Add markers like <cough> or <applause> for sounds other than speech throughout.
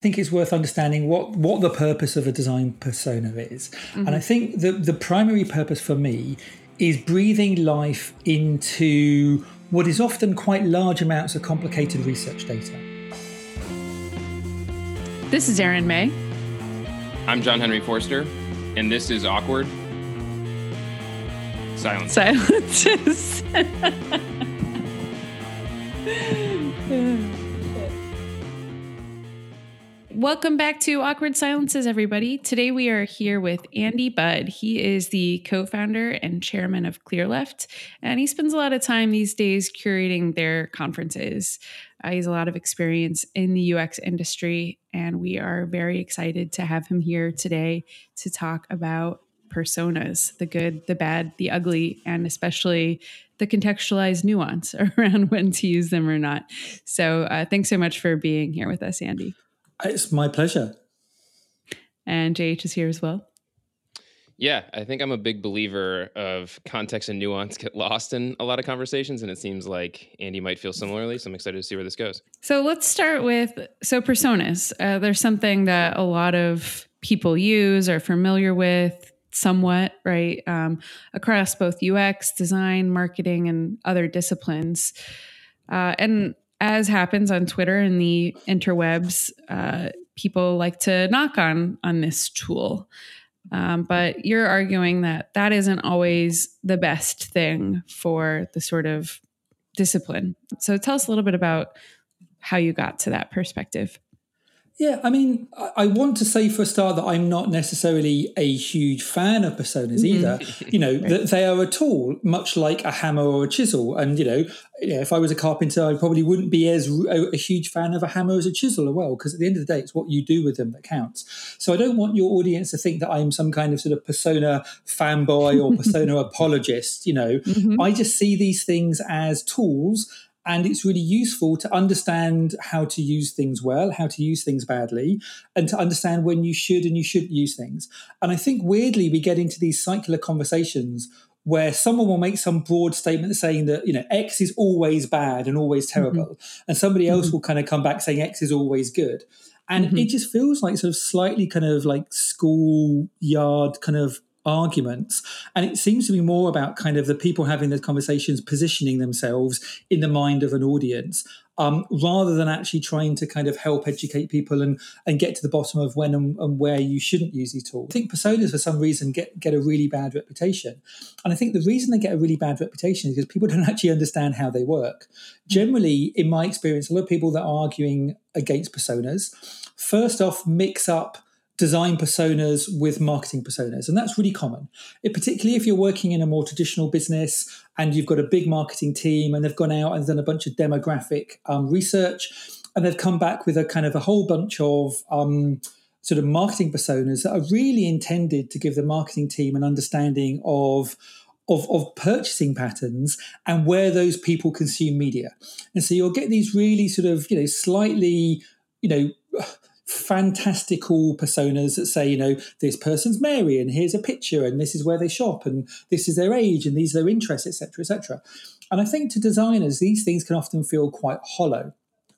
think it's worth understanding what, what the purpose of a design persona is. Mm-hmm. And I think the, the primary purpose for me is breathing life into what is often quite large amounts of complicated research data. This is Erin May. I'm John Henry Forster, and this is Awkward Silence. Silences. <laughs> Welcome back to Awkward Silences, everybody. Today we are here with Andy Budd. He is the co founder and chairman of Clearleft, and he spends a lot of time these days curating their conferences. Uh, he has a lot of experience in the UX industry, and we are very excited to have him here today to talk about personas the good, the bad, the ugly, and especially the contextualized nuance <laughs> around when to use them or not. So, uh, thanks so much for being here with us, Andy. It's my pleasure. And JH is here as well. Yeah, I think I'm a big believer of context and nuance get lost in a lot of conversations, and it seems like Andy might feel similarly. So I'm excited to see where this goes. So let's start with so personas. Uh, there's something that a lot of people use or familiar with somewhat, right? Um, across both UX, design, marketing, and other disciplines. Uh, and as happens on Twitter and the interwebs, uh, people like to knock on on this tool. Um, but you're arguing that that isn't always the best thing for the sort of discipline. So tell us a little bit about how you got to that perspective. Yeah, I mean, I want to say for a start that I'm not necessarily a huge fan of personas mm-hmm. either. you know, <laughs> that they are a tool, much like a hammer or a chisel. And you know, if I was a carpenter, I probably wouldn't be as a, huge fan of a hammer as a chisel as well, because at the end of the day, it's what you do with them that counts. So I don't want your audience to think that I'm some kind of sort of persona fanboy or <laughs> persona apologist. You know, mm-hmm. I just see these things as tools and it's really useful to understand how to use things well, how to use things badly, and to understand when you should and you shouldn't use things. And I think weirdly, we get into these circular conversations where someone will make some broad statement saying that you know X is always bad and always mm-hmm. terrible, mm-hmm. and somebody else mm-hmm. will kind of come back saying X is always good. And mm-hmm. it just feels like sort of slightly kind of like schoolyard kind of arguments. And it seems to be more about kind of the people having those conversations positioning themselves in the mind of an audience. Um, rather than actually trying to kind of help educate people and, and get to the bottom of when and, and, where you shouldn't use these tools. I think personas, for some reason, get, get a really bad reputation. And I think the reason they get a really bad reputation is because people <laughs> don't actually understand how they work. Generally, in my experience, a lot of people that are arguing against personas, first off, mix up design personas with marketing personas. And that's really common, it, particularly if you're working in a more traditional business and you've got a big marketing team and they've gone out and done a bunch of demographic um, research and they've come back with a kind of a whole bunch of um, sort of marketing personas that are really intended to give the marketing team an understanding of. Of, of, purchasing patterns and where those people consume media. And so you'll get these really sort of, you know, slightly, you know, fantastical personas that say, you know, this person's Mary and here's a picture and this is where they shop and this is their age and these are their interests, etc., etc. And I think to designers, these things can often feel quite hollow.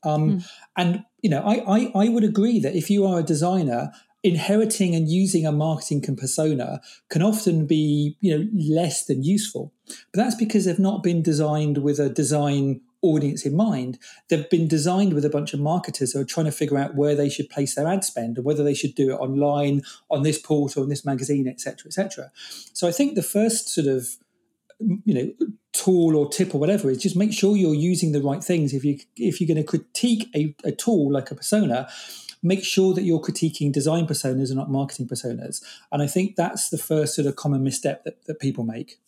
Um, mm. And you know, I, I I would agree that if you are a designer, inheriting and using a marketing persona can often be you know less than useful. But that's because they've not been designed with a design audience in mind. They've been designed with a bunch of marketers who are trying to figure out where they should place their ad spend and whether they should do it online, on this portal, on this magazine, etc., etc. So I think the first sort of you know tool or tip or whatever is just make sure you're using the right things. If you if you're going to critique a, a tool like a persona, make sure that you're critiquing design personas and not marketing personas. And I think that's the first sort of common misstep that, that people make.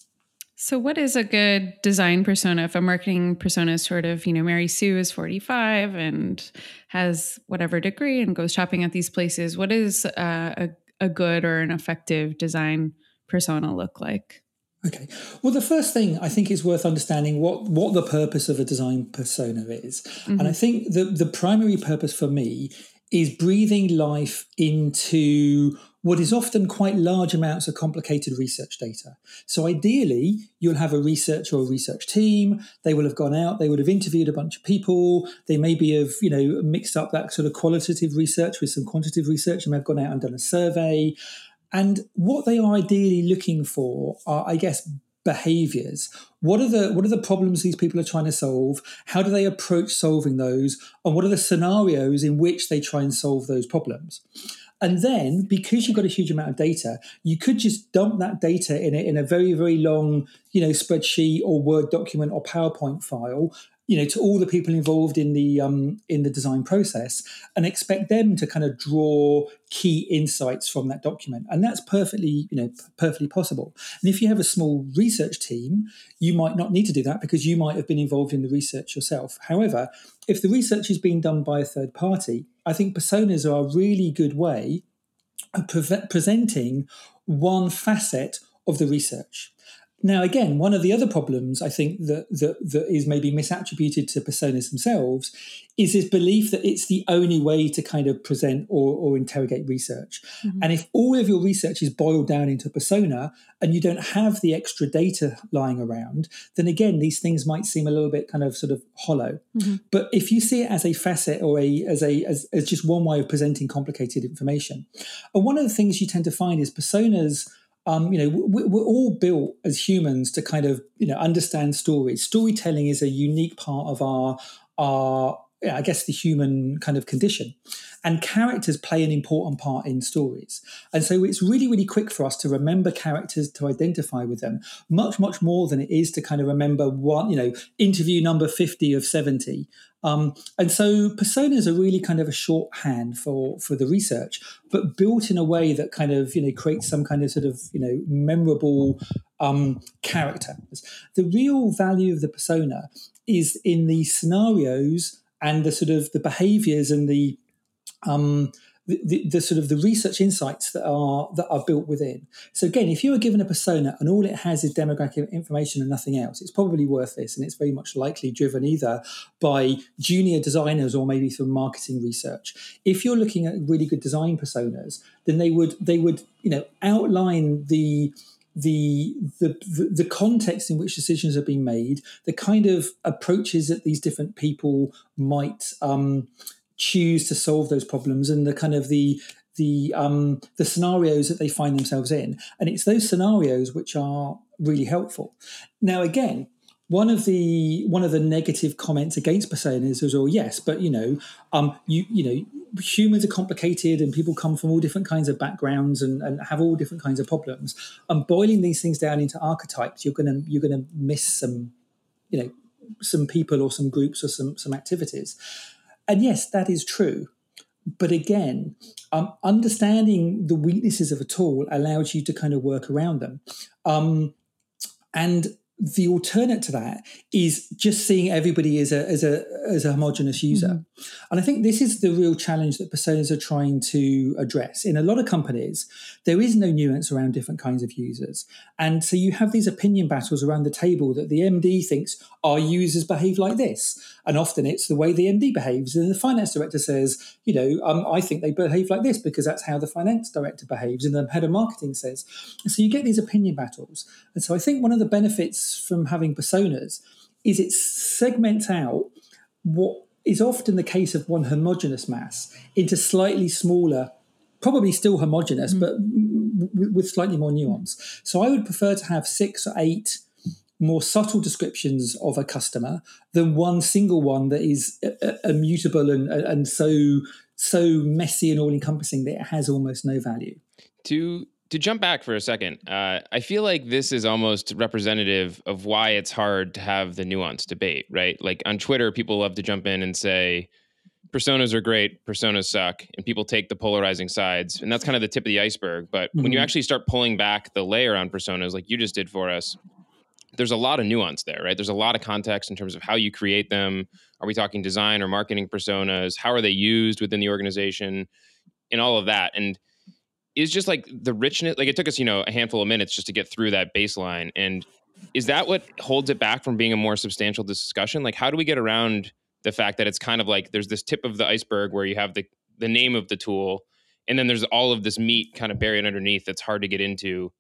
So, what is a good design persona? If a marketing persona is sort of, you know, Mary Sue is 45 and has whatever degree and goes shopping at these places, what is uh, a, a good or an effective design persona look like? Okay. Well, the first thing I think is worth understanding what what the purpose of a design persona is, mm-hmm. and I think the the primary purpose for me is breathing life into what is often quite large amounts of complicated research data. So ideally, you'll have a researcher or a research team. They will have gone out, they would have interviewed a bunch of people. They maybe have, you know, mixed up that sort of qualitative research with some quantitative research and may have gone out and done a survey. And what they are ideally looking for are, I guess, behaviors. What are the what are the problems these people are trying to solve? How do they approach solving those? And what are the scenarios in which they try and solve those problems? And then because you've got a huge amount of data you could just dump that data in a, in a very very long you know spreadsheet or word document or powerpoint file you know to all the people involved in the um, in the design process and expect them to kind of draw key insights from that document. And that's perfectly you know perfectly possible. And if you have a small research team you might not need to do that because you might have been involved in the research yourself. However if the research is being done by a third party i think personas are a really good way of pre- presenting one facet of the research now, again, one of the other problems I think that, that, that is maybe misattributed to personas themselves is this belief that it's the only way to kind of present or, or interrogate research. Mm-hmm. And if all of your research is boiled down into persona and you don't have the extra data lying around, then again, these things might seem a little bit kind of sort of hollow. Mm-hmm. But if you see it as a facet or a as a as, as just one way of presenting complicated information, and one of the things you tend to find is personas um, you know, we're all built as humans to kind of, you know, understand stories. Storytelling is a unique part of our, our, I guess, the human kind of condition. And characters play an important part in stories. And so it's really, really quick for us to remember characters, to identify with them, much, much more than it is to kind of remember one, you know, interview number 50 of 70. Um, and so personas are really kind of a shorthand for, for the research, but built in a way that kind of, you know, creates some kind of sort of, you know, memorable um, character. The real value of the persona is in the scenarios and the sort of the behaviors and the um, the, the, the, sort of the research insights that are that are built within. So again, if you are given a persona and all it has is demographic information and nothing else, it's probably worthless, and it's very much likely driven either by junior designers or maybe through marketing research. If you're looking at really good design personas, then they would they would you know outline the the, the the context in which decisions are being made, the kind of approaches that these different people might um, choose to solve those problems and the kind of the the um, the scenarios that they find themselves in, and it's those scenarios which are really helpful. Now, again, one of the one of the negative comments against personas is, "Oh, yes, but you know, um, you you know, humans are complicated, and people come from all different kinds of backgrounds and, and have all different kinds of problems. And boiling these things down into archetypes, you're gonna you're gonna miss some, you know, some people or some groups or some some activities." And yes, that is true. But again, um, understanding the weaknesses of a tool allows you to kind of work around them. Um, and the alternate to that is just seeing everybody as a as a as a homogenous user. Mm-hmm. and i think this is the real challenge that personas are trying to address. In a lot of companies there is no nuance around different kinds of users. And so you have these opinion battles around the table that the md thinks our users behave like this. And often it's the way the md behaves. And the finance director says you know um, i think they behave like this because that's how the finance director behaves. And the head of marketing says. And so you get these opinion battles. And so i think one of the benefits from having personas is it segments out what is often the case of one homogenous mass into slightly smaller, probably still homogenous, mm. but w- with slightly more nuance. So I would prefer to have six or eight more subtle descriptions of a customer than one single one that is immutable and, and so so messy and all encompassing that it has almost no value. To to jump back for a second, uh, I feel like this is almost representative of why it's hard to have the nuance debate, right? Like on Twitter, people love to jump in and say, personas are great, personas suck, and people take the polarizing sides. And that's kind of the tip of the iceberg. But mm-hmm. when you mm-hmm. actually start pulling back the layer on personas, like you just did for us, there's a lot of nuance there, right? There's a lot of context in terms of how you create them. Are we talking design or marketing personas? How are they used within the organization? And all of that. And is just like the richness like it took us you know a handful of minutes just to get through that baseline and is that what holds it back from being a more substantial discussion? Like how do we get around the fact that it's kind of like there's this tip of the iceberg where you have the the name of the tool and then there's all of this meat kind of buried underneath that's hard to get into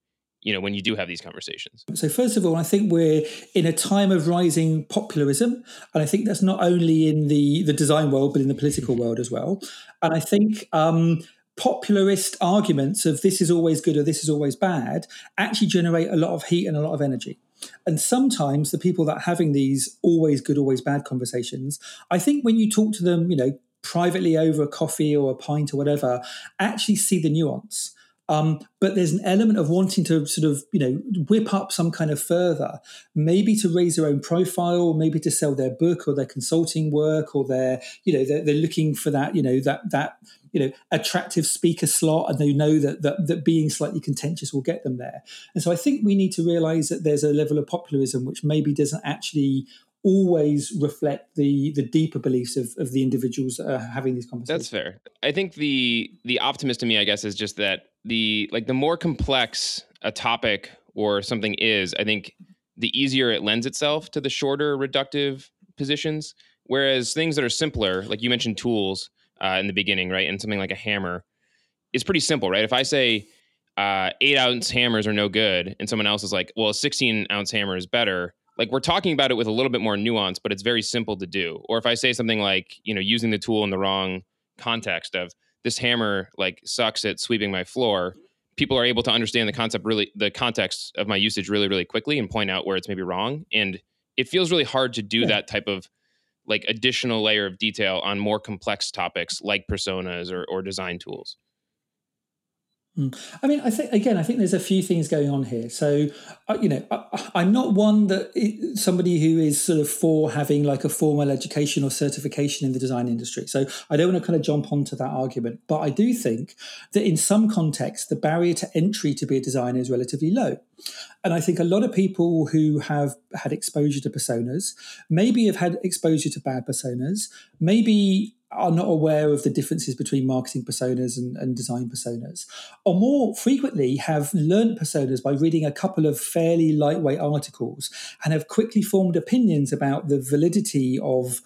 you know when you do have these conversations? So first of all i think we're in a time of rising popularism and i think that's not only in the the design world but in the political world as well. And i think um, popularist arguments of this is always good or this is always bad actually generate a lot of heat and a lot of energy. And sometimes the people that are having these always good always bad conversations i think when you talk to them you know privately over a coffee or a pint or whatever actually see the nuance um, but there's an element of wanting to sort of, you know, whip up some kind of further, maybe to raise their own profile, maybe to sell their book or their consulting work, or their, you know, they're, they're looking for that, you know, that that you know attractive speaker slot, and they know that, that that being slightly contentious will get them there. And so I think we need to realize that there's a level of populism which maybe doesn't actually always reflect the the deeper beliefs of, of the individuals that are having these conversations. That's fair. I think the the optimist in me, I guess, is just that the like the more complex a topic or something is, I think the easier it lends itself to the shorter reductive positions. Whereas things that are simpler, like you mentioned tools uh, in the beginning, right, and something like a hammer, is pretty simple, right? If I say uh, eight ounce hammers are no good, and someone else is like, well, a 16 ounce hammer is better, like we're talking about it with a little bit more nuance, but it's very simple to do. Or if I say something like, you know, using the tool in the wrong context of this hammer like sucks at sweeping my floor, people are able to understand the concept really the context of my usage really really quickly and point out where it's maybe wrong and it feels really hard to do yeah. that type of like additional layer of detail on more complex topics like personas or, or design tools. Mm. I mean, I think again, I think there's a few things going on here. So, you know, I, am not one that somebody who is sort of for having like a formal education or certification in the design industry. So, I don't want to kind of jump onto that argument, but I do think that in some contexts, the barrier to entry to be a designer is relatively low. And I think a lot of people who have had exposure to personas maybe have had exposure to bad personas, maybe are not aware of the differences between marketing personas and, and, design personas, or more frequently have learned personas by reading a couple of fairly lightweight articles and have quickly formed opinions about the validity of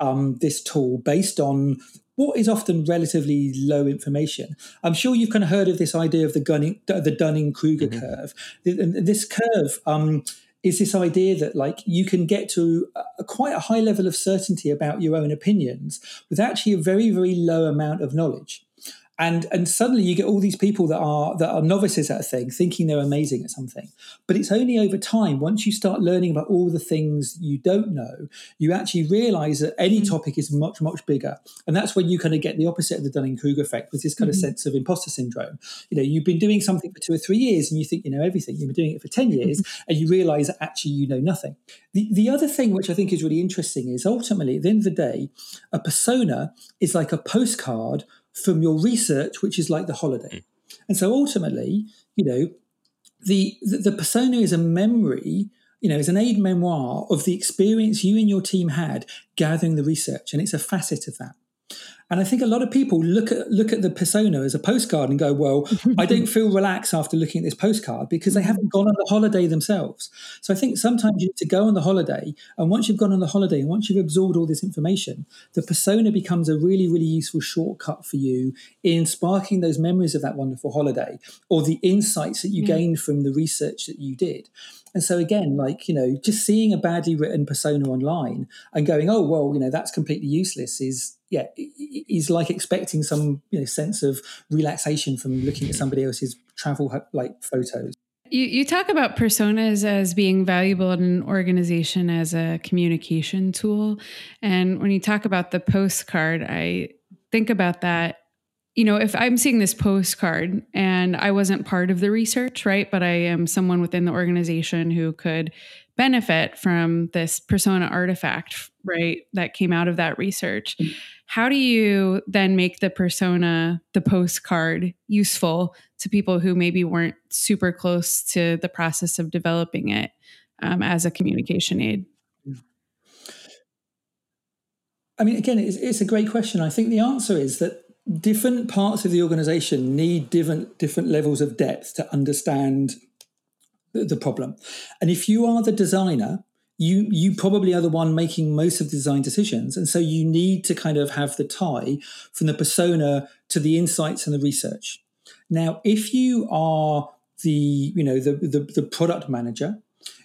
um, this tool based on what is often relatively low information. I'm sure you've kind of heard of this idea of the, Gunning, the Dunning-Kruger mm-hmm. curve. This curve um, is this idea that like you can get to a, quite a high level of certainty about your own opinions with actually a very very low amount of knowledge and and suddenly you get all these people that are that are novices at a thing thinking they're amazing at something but it's only over time once you start learning about all the things you don't know you actually realize that any mm-hmm. topic is much much bigger and that's when you kind of get the opposite of the dunning-kruger effect with this kind mm-hmm. of sense of imposter syndrome you know you've been doing something for two or three years and you think you know everything you've been doing it for 10 years mm-hmm. <laughs> and you realize that actually you know nothing the, the other thing which i think is really interesting is ultimately at the end of the day a persona is like a postcard from your research, which is like the holiday. Mm. And so ultimately, you know, the, the, the persona is a memory, you know, is an aid memoir of the experience you and your team had gathering the research, and it's a facet of that. And I think a lot of people look at look at the persona as a postcard and go, "Well, <laughs> I don't feel relaxed after looking at this postcard because they mm-hmm. haven't gone on the holiday themselves." So I think sometimes you need to go on the holiday, and once you've gone on the holiday and once you've absorbed all this information, the persona becomes a really, really useful shortcut for you in sparking those memories of that wonderful holiday or the insights that you yeah. gained from the research that you did. And so again, like, you know, just seeing a badly written persona online and going, oh, well, you know, that's completely useless is, yeah, is like expecting some, you know, sense of relaxation from looking at mm. somebody else's travel like photos. You, you talk about personas as being valuable in an organization as a communication tool. And when you talk about the postcard, I think about that you know, if I'm seeing this postcard and I wasn't part of the research, right, but I am someone within the organization who could benefit from this persona artifact, right, that came out of that research, mm-hmm. how do you then make the persona, the postcard, useful to people who maybe weren't super close to the process of developing it um, as a communication aid? I mean, again, it's, it's a great question. I think the answer is that different parts of the organization need different different levels of depth to understand the problem. And if you are the designer, you you probably are the one making most of the design decisions and so you need to kind of have the tie from the persona to the insights and the research now if you are the you know the the, the product manager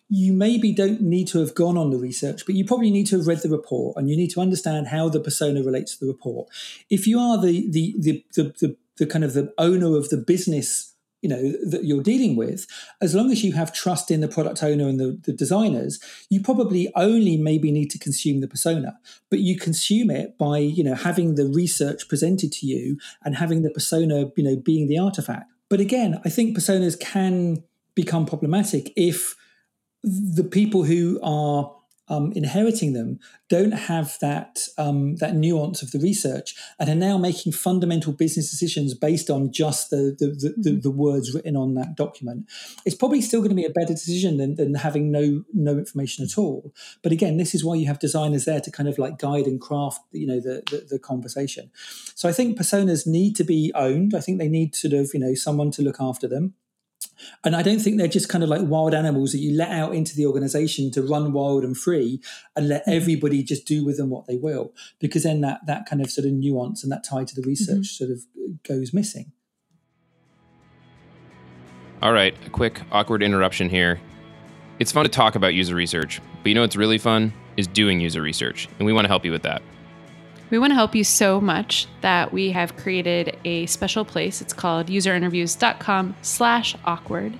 you maybe don't need to have gone on the research, but you probably need to have read the report and you need to understand how the persona relates to the report. If you are the the the the, the, the kind of the owner of the business you know that you're dealing with as long as you have trust in the product owner and the, the, designers you probably only maybe need to consume the persona but you consume it by you know having the research presented to you and having the persona you know being the artifact. But again i think personas can become problematic if the people who are um, inheriting them don't have that um, that nuance of the research and are now making fundamental business decisions based on just the the, the, the, mm-hmm. the words written on that document. It's probably still going to be a better decision than, than having no no information at all. But again, this is why you have designers there to kind of like guide and craft you know the, the, the conversation. So I think personas need to be owned. I think they need sort of you know someone to look after them. And I don't think they're just kind of like wild animals that you let out into the organization to run wild and free and let mm-hmm. everybody just do with them what they will, because then that that kind of sort of nuance and that tie to the research mm-hmm. sort of goes missing. All right, a quick awkward interruption here. It's fun to talk about user research, but you know what's really fun is doing user research, and we want to help you with that. We want to help you so much that we have created a special place. It's called userinterviews.com slash awkward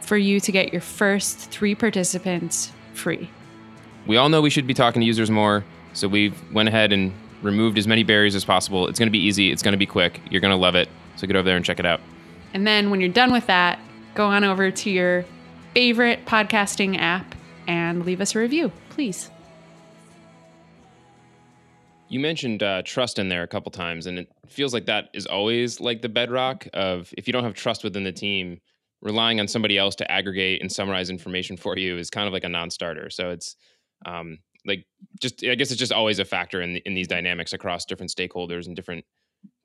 for you to get your first three participants free. We all know we should be talking to users more, so we've went ahead and removed as many barriers as possible. It's going to be easy. It's going to be quick. You're going to love it. So get over there and check it out. And then when you're done with that, go on over to your favorite podcasting app and leave us a review, please. You mentioned uh, trust in there a couple times, and it feels like that is always like the bedrock of if you don't have trust within the team, relying on somebody else to aggregate and summarize information for you is kind of like a non-starter. So it's um, like just I guess it's just always a factor in in these dynamics across different stakeholders and different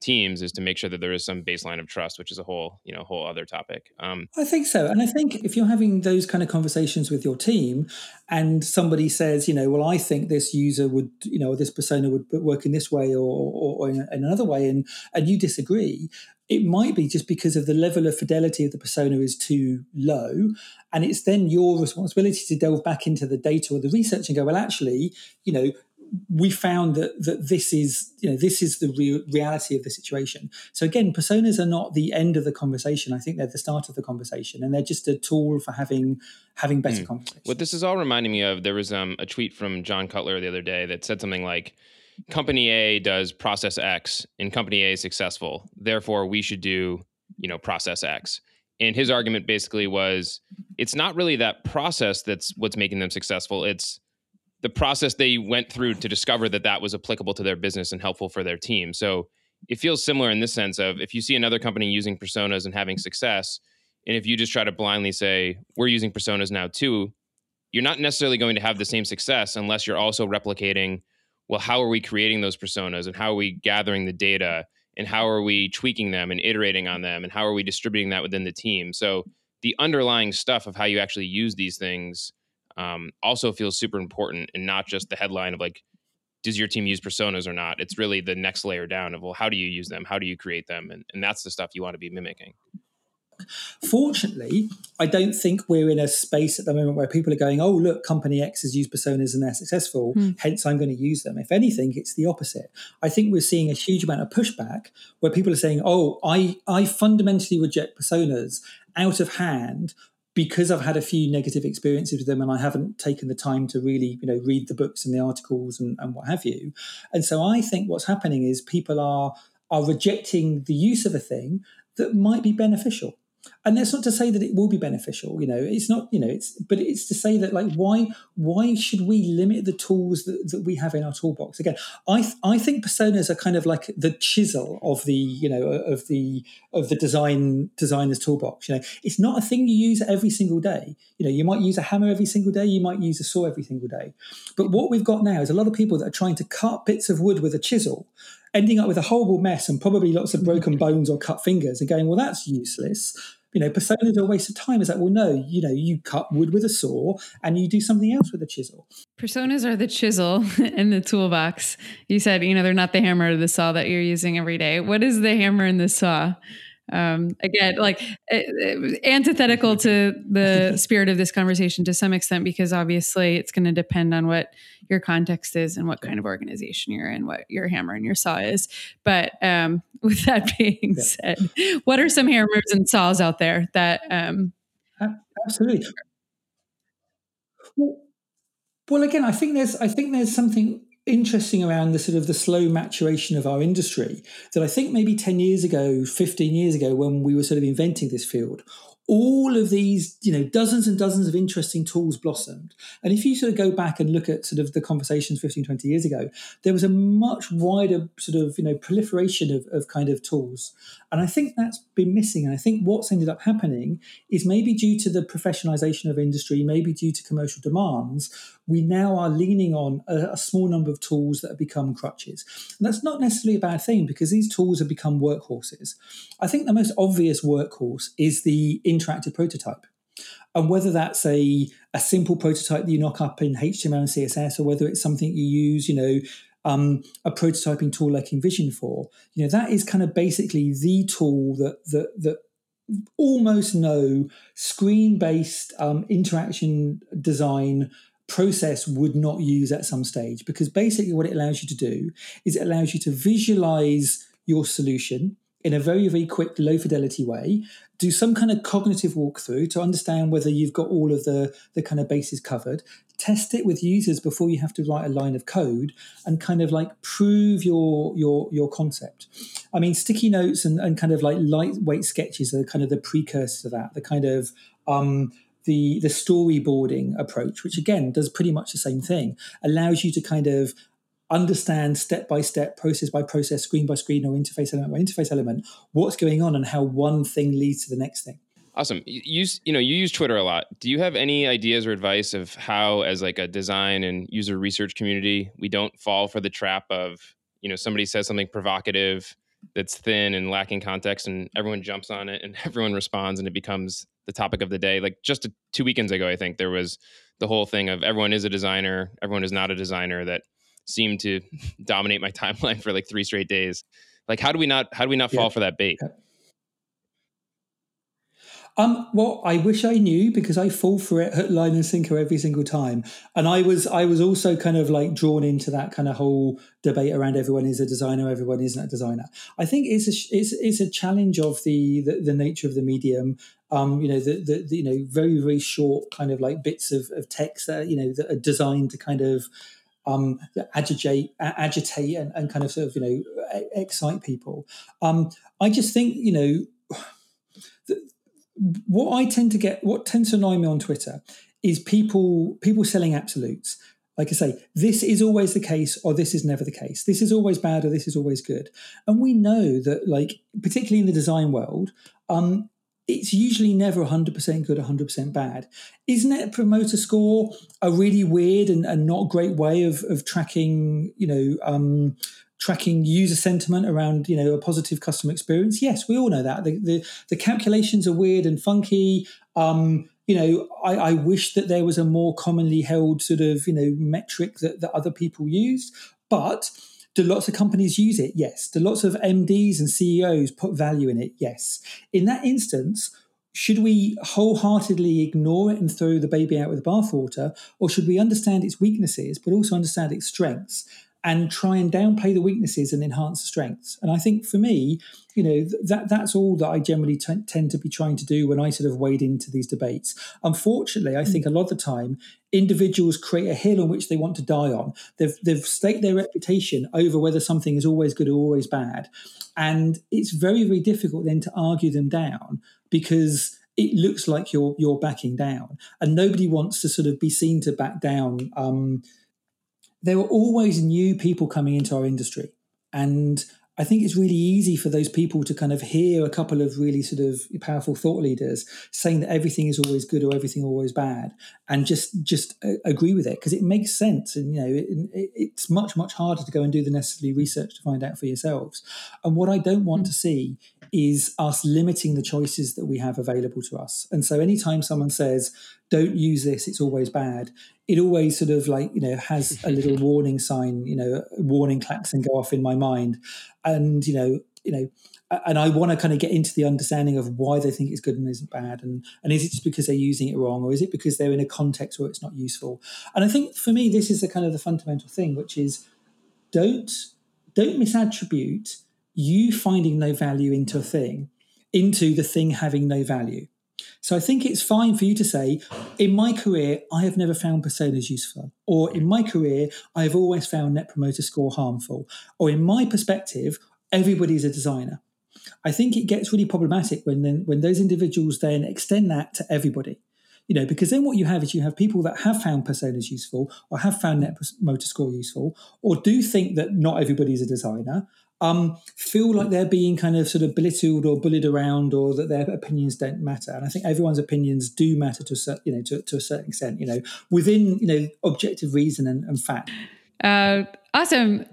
teams is to make sure that there is some baseline of trust, which is a whole, you know, whole other topic. Um, I think so, and I think if you're having those kind of conversations with your team, and somebody says, you know, well, I think this user would, you know, this persona would work in this way or, or, or in, another way, and and you disagree, it might be just because of the level of fidelity of the persona is too low. And it's then your responsibility to delve back into the data or the research and go, well, actually, you know, we found that that this is you know this is the re- reality of the situation. So again, personas are not the end of the conversation. I think they're the start of the conversation, and they're just a tool for having having better mm. conversations. What this is all reminding me of, there was um, a tweet from John Cutler the other day that said something like, "Company A does process X, and Company A is successful. Therefore, we should do you know process X." And his argument basically was, it's not really that process that's what's making them successful. It's the process they went through to discover that that was applicable to their business and helpful for their team. So it feels similar in this sense of if you see another company using personas and having success, and if you just try to blindly say, we're using personas now too, you're not necessarily going to have the same success unless you're also replicating, well, how are we creating those personas and how are we gathering the data and how are we tweaking them and iterating on them and how are we distributing that within the team? So the underlying stuff of how you actually use these things um, also feels super important and not just the headline of like does your team use personas or not it's really the next layer down of well how do you use them how do you create them and, and that's the stuff you want to be mimicking Fortunately, I don't think we're in a space at the moment where people are going, oh, look, company X has used personas and they're successful, mm. hence I'm going to use them. If anything, it's the opposite. I think we're seeing a huge amount of pushback where people are saying, oh, I, I fundamentally reject personas out of hand because I've had a few negative experiences with them and I haven't taken the time to really, you know, read the books and the articles and, and what have you. And so I think what's happening is people are are rejecting the use of a thing that might be beneficial and that's not to say that it will be beneficial you know it's not you know it's but it's to say that like why why should we limit the tools that, that we have in our toolbox? Again i i think personas are kind of like the chisel of the you know of the of the design designer's toolbox you know? It's not a thing you use every single day. You know you might use a hammer every single day you might use a saw every single day. But what we've got now is a lot of people that are trying to cut bits of wood with a chisel ending up with a horrible mess and probably lots of broken mm-hmm. bones or cut fingers and going well that's useless you know, personas are a waste of time. It's like, well, no, you know, you cut wood with a saw and you do something else with a chisel. Personas are the chisel <laughs> in the toolbox. You said, you know, they're not the hammer or the saw that you're using every day. What is the hammer and the saw? Um, again like it, it, antithetical to the <laughs> spirit of this conversation to some extent because obviously it's going to depend on what your context is and what kind of organization you're in what your hammer and your saw is. But um, <laughs> with that being yeah. said what are some hammers and saws out there that um, absolutely. Well, well again i think there's i think there's something interesting around the sort of the slow maturation of our industry that I think maybe 10 years ago, 15 years ago, when we were sort of inventing this field, all of these, you know, dozens and dozens of interesting tools blossomed. And if you sort of go back and look at sort of the conversations 15, 20 years ago, there was a much wider sort of, you know, proliferation of, of kind of tools. And I think that's been missing. And I think what's ended up happening is maybe due to the professionalization of industry, maybe due to commercial demands, we now are leaning on a, a small number of tools that have become crutches. And that's not necessarily a bad thing because these tools have become workhorses. I think the most obvious workhorse is the interactive prototype. And whether that's a, a simple prototype that you knock up in HTML and CSS, or whether it's something you use, you know, um, a prototyping tool like InVision for, you know, that is kind of basically the tool that that that almost no screen-based um, interaction design process would not use at some stage because basically what it allows you to do is it allows you to visualize your solution in a very, very quick, low fidelity way, do some kind of cognitive walkthrough to understand whether you've got all of the, the kind of bases covered, test it with users before you have to write a line of code and kind of like prove your your your concept. I mean, sticky notes and, and kind of like lightweight sketches are kind of the precursor to that, the kind of um, the the storyboarding approach, which again does pretty much the same thing, allows you to kind of understand step by step, process by process, screen by screen, or interface element by interface element, what's going on and how one thing leads to the next thing. Awesome. You use you know you use Twitter a lot. Do you have any ideas or advice of how, as like a design and user research community, we don't fall for the trap of you know somebody says something provocative that's thin and lacking context, and everyone jumps on it and <laughs> everyone responds, and it becomes the topic of the day. Like just two weekends ago, I think there was the whole thing of everyone is a designer, everyone is not a designer that seemed to <laughs> dominate my timeline for like three straight days. Like, how do we not how do we not fall yeah. for that bait? Yeah. Um, well, I wish I knew because I fall for it hook, line, and sinker every single time. And I was, I was also kind of like drawn into that kind of whole debate around everyone is a designer, everyone isn't a designer. I think it's a, it's, it's a challenge of the, the, the nature of the medium. Um, you know, the, the, the, you know very very short kind of like bits of, of text that you know that are designed to kind of um, agitate, agitate, and, and, kind of sort of you know excite people. Um, I just think you know <sighs> what I tend to get, what tends to annoy me on Twitter is people people selling absolutes. Like I say, this is always the case, or this is never the case. This is always bad, or this is always good. And we know that, like particularly in the design world, um, it's usually never 100% good, 100% bad. Is net promoter score a really weird and, and not great way of, of tracking, you know, um, tracking user sentiment around you know a positive customer experience? Yes we all know that. The the, the calculations are weird and funky. Um, you know I, I, wish that there was a more commonly held sort of you know metric that, that other people used but do lots of companies use it? Yes. Do lots of mds and ceos put value in it? Yes. In that instance should we wholeheartedly ignore it and throw the baby out with the bathwater or should we understand its weaknesses but also understand its strengths and try and downplay the weaknesses and enhance the strengths. And I think for me, you know, that that's all that I generally t- tend to be trying to do when I sort of wade into these debates. Unfortunately, I think a lot of the time individuals create a hill on which they want to die on. They've they've staked their reputation over whether something is always good or always bad, and it's very very difficult then to argue them down because it looks like you're you're backing down, and nobody wants to sort of be seen to back down. Um, there were always new people coming into our industry. And I think it's really easy for those people to kind of hear a couple of really sort of powerful thought leaders saying that everything is always good or everything always bad, and just just agree with it because it makes sense. And you know, it, it's much much harder to go and do the necessary research to find out for yourselves. And what I don't want to see is us limiting the choices that we have available to us. And so, anytime someone says, "Don't use this; it's always bad," it always sort of like you know has a little <laughs> warning sign, you know, warning klaxon go off in my mind, and you know, you know, and I want to kind of get into the understanding of why they think it's good and isn't bad, and and is it just because they're using it wrong, or is it because they're in a context where it's not useful? And I think for me, this is the kind of the fundamental thing, which is don't don't misattribute you finding no value into a thing into the thing having no value. So I think it's fine for you to say, in my career, I have never found personas useful, or in my career, I have always found net promoter score harmful, or in my perspective, everybody's a designer. I think it gets really problematic when then when those individuals then extend that to everybody. You know, because then what you have is you have people that have found personas useful or have found net promoter score useful, or do think that not everybody's a designer, um, feel like they're being kind of sort of belittled or bullied around, or that their opinions don't matter. And I think everyone's opinions do matter to a certain, you know, to, to a certain extent, you know, within you know objective reason and, and fact. Uh, awesome,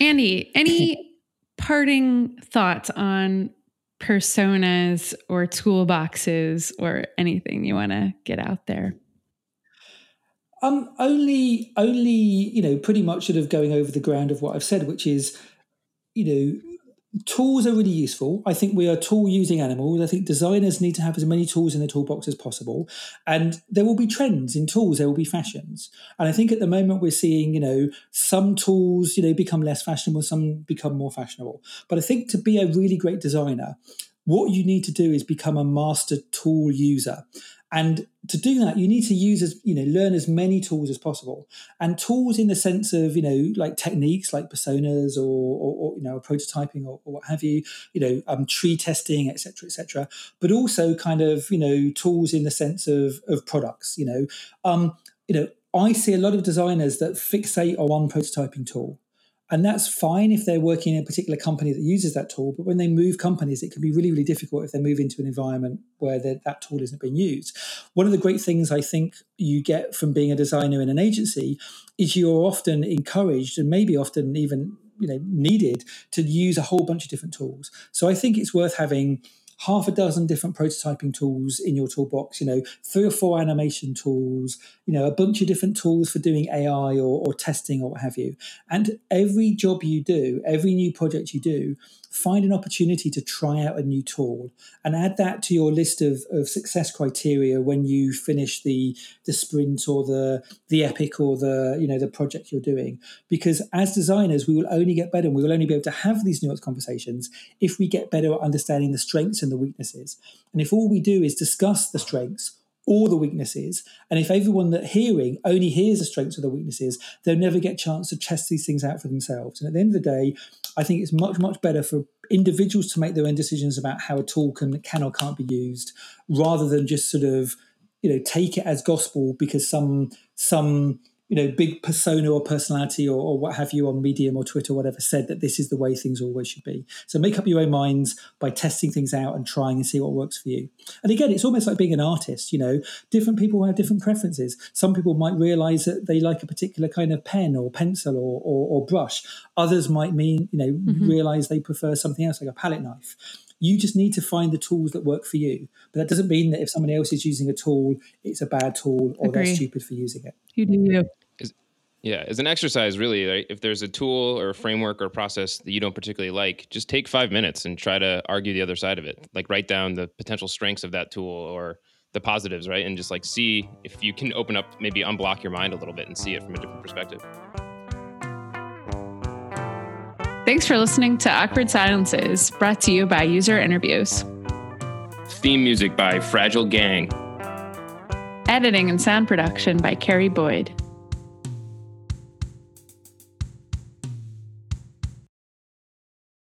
Andy. Any <coughs> parting thoughts on personas or toolboxes or anything you want to get out there? Um, only, only, you know, pretty much sort of going over the ground of what I've said, which is you know, tools are really useful. I think we are tool using animals. I think designers need to have as many tools in the toolbox as possible. And there will be trends in tools, there will be fashions. And I think at the moment we're seeing, you know, some tools, you know, become less fashionable, some become more fashionable. But I think to be a really great designer, what you need to do is become a master tool user. And to do that, you need to use as you know, learn as many tools as possible. And tools in the sense of you know, like techniques like personas or, or, or you know, prototyping or, or, what have you, you know, um, tree testing, etc., etc. But also kind of you know, tools in the sense of of products. You know, um, you know, I see a lot of designers that fixate on one prototyping tool and that's fine if they're working in a particular company that uses that tool. But when they move companies, it can be really, really difficult if they move into an environment where that tool isn't being used. One of the great things I think you get from being a designer in an agency is you're often encouraged and maybe often even you know needed to use a whole bunch of different tools. So I think it's worth having half a dozen different prototyping tools in your toolbox, you know, three or four animation tools, you know, a bunch of different tools for doing AI or, or testing or what have you. And every job you do, every new project you do, find an opportunity to try out a new tool and add that to your list of, of success criteria when you finish the the sprint or the the epic or the you know the project you're doing because as designers we will only get better and we will only be able to have these nuanced conversations if we get better at understanding the strengths and the weaknesses and if all we do is discuss the strengths or the weaknesses. And if everyone that hearing only hears the strengths or the weaknesses, they'll never get a chance to test these things out for themselves. And at the end of the day, I think it's much, much better for individuals to make their own decisions about how a tool can can or can't be used, rather than just sort of, you know, take it as gospel because some some you know, big persona or personality or, or, what have you on Medium or Twitter or whatever said that this is the way things always should be. So make up your own minds by testing things out and trying and see what works for you. And again, it's almost like being an artist, you know, different people have different preferences. Some people might realize that they like a particular kind of pen or pencil or, or, or brush. Others might mean, you know, mm-hmm. realize they prefer something else like a palette knife. You just need to find the tools that work for you. But that doesn't mean that if somebody else is using a tool, it's a bad tool or Agree. they're stupid for using it. You do you. Yeah, as an exercise, really, right? if there's a tool or a framework or a process that you don't particularly like, just take five minutes and try to argue the other side of it. Like write down the potential strengths of that tool or the positives, right? And just like see if you can open up, maybe unblock your mind a little bit and see it from a different perspective. Thanks for listening to Awkward Silences, brought to you by User Interviews. Theme music by Fragile Gang. Editing and sound production by Carrie Boyd.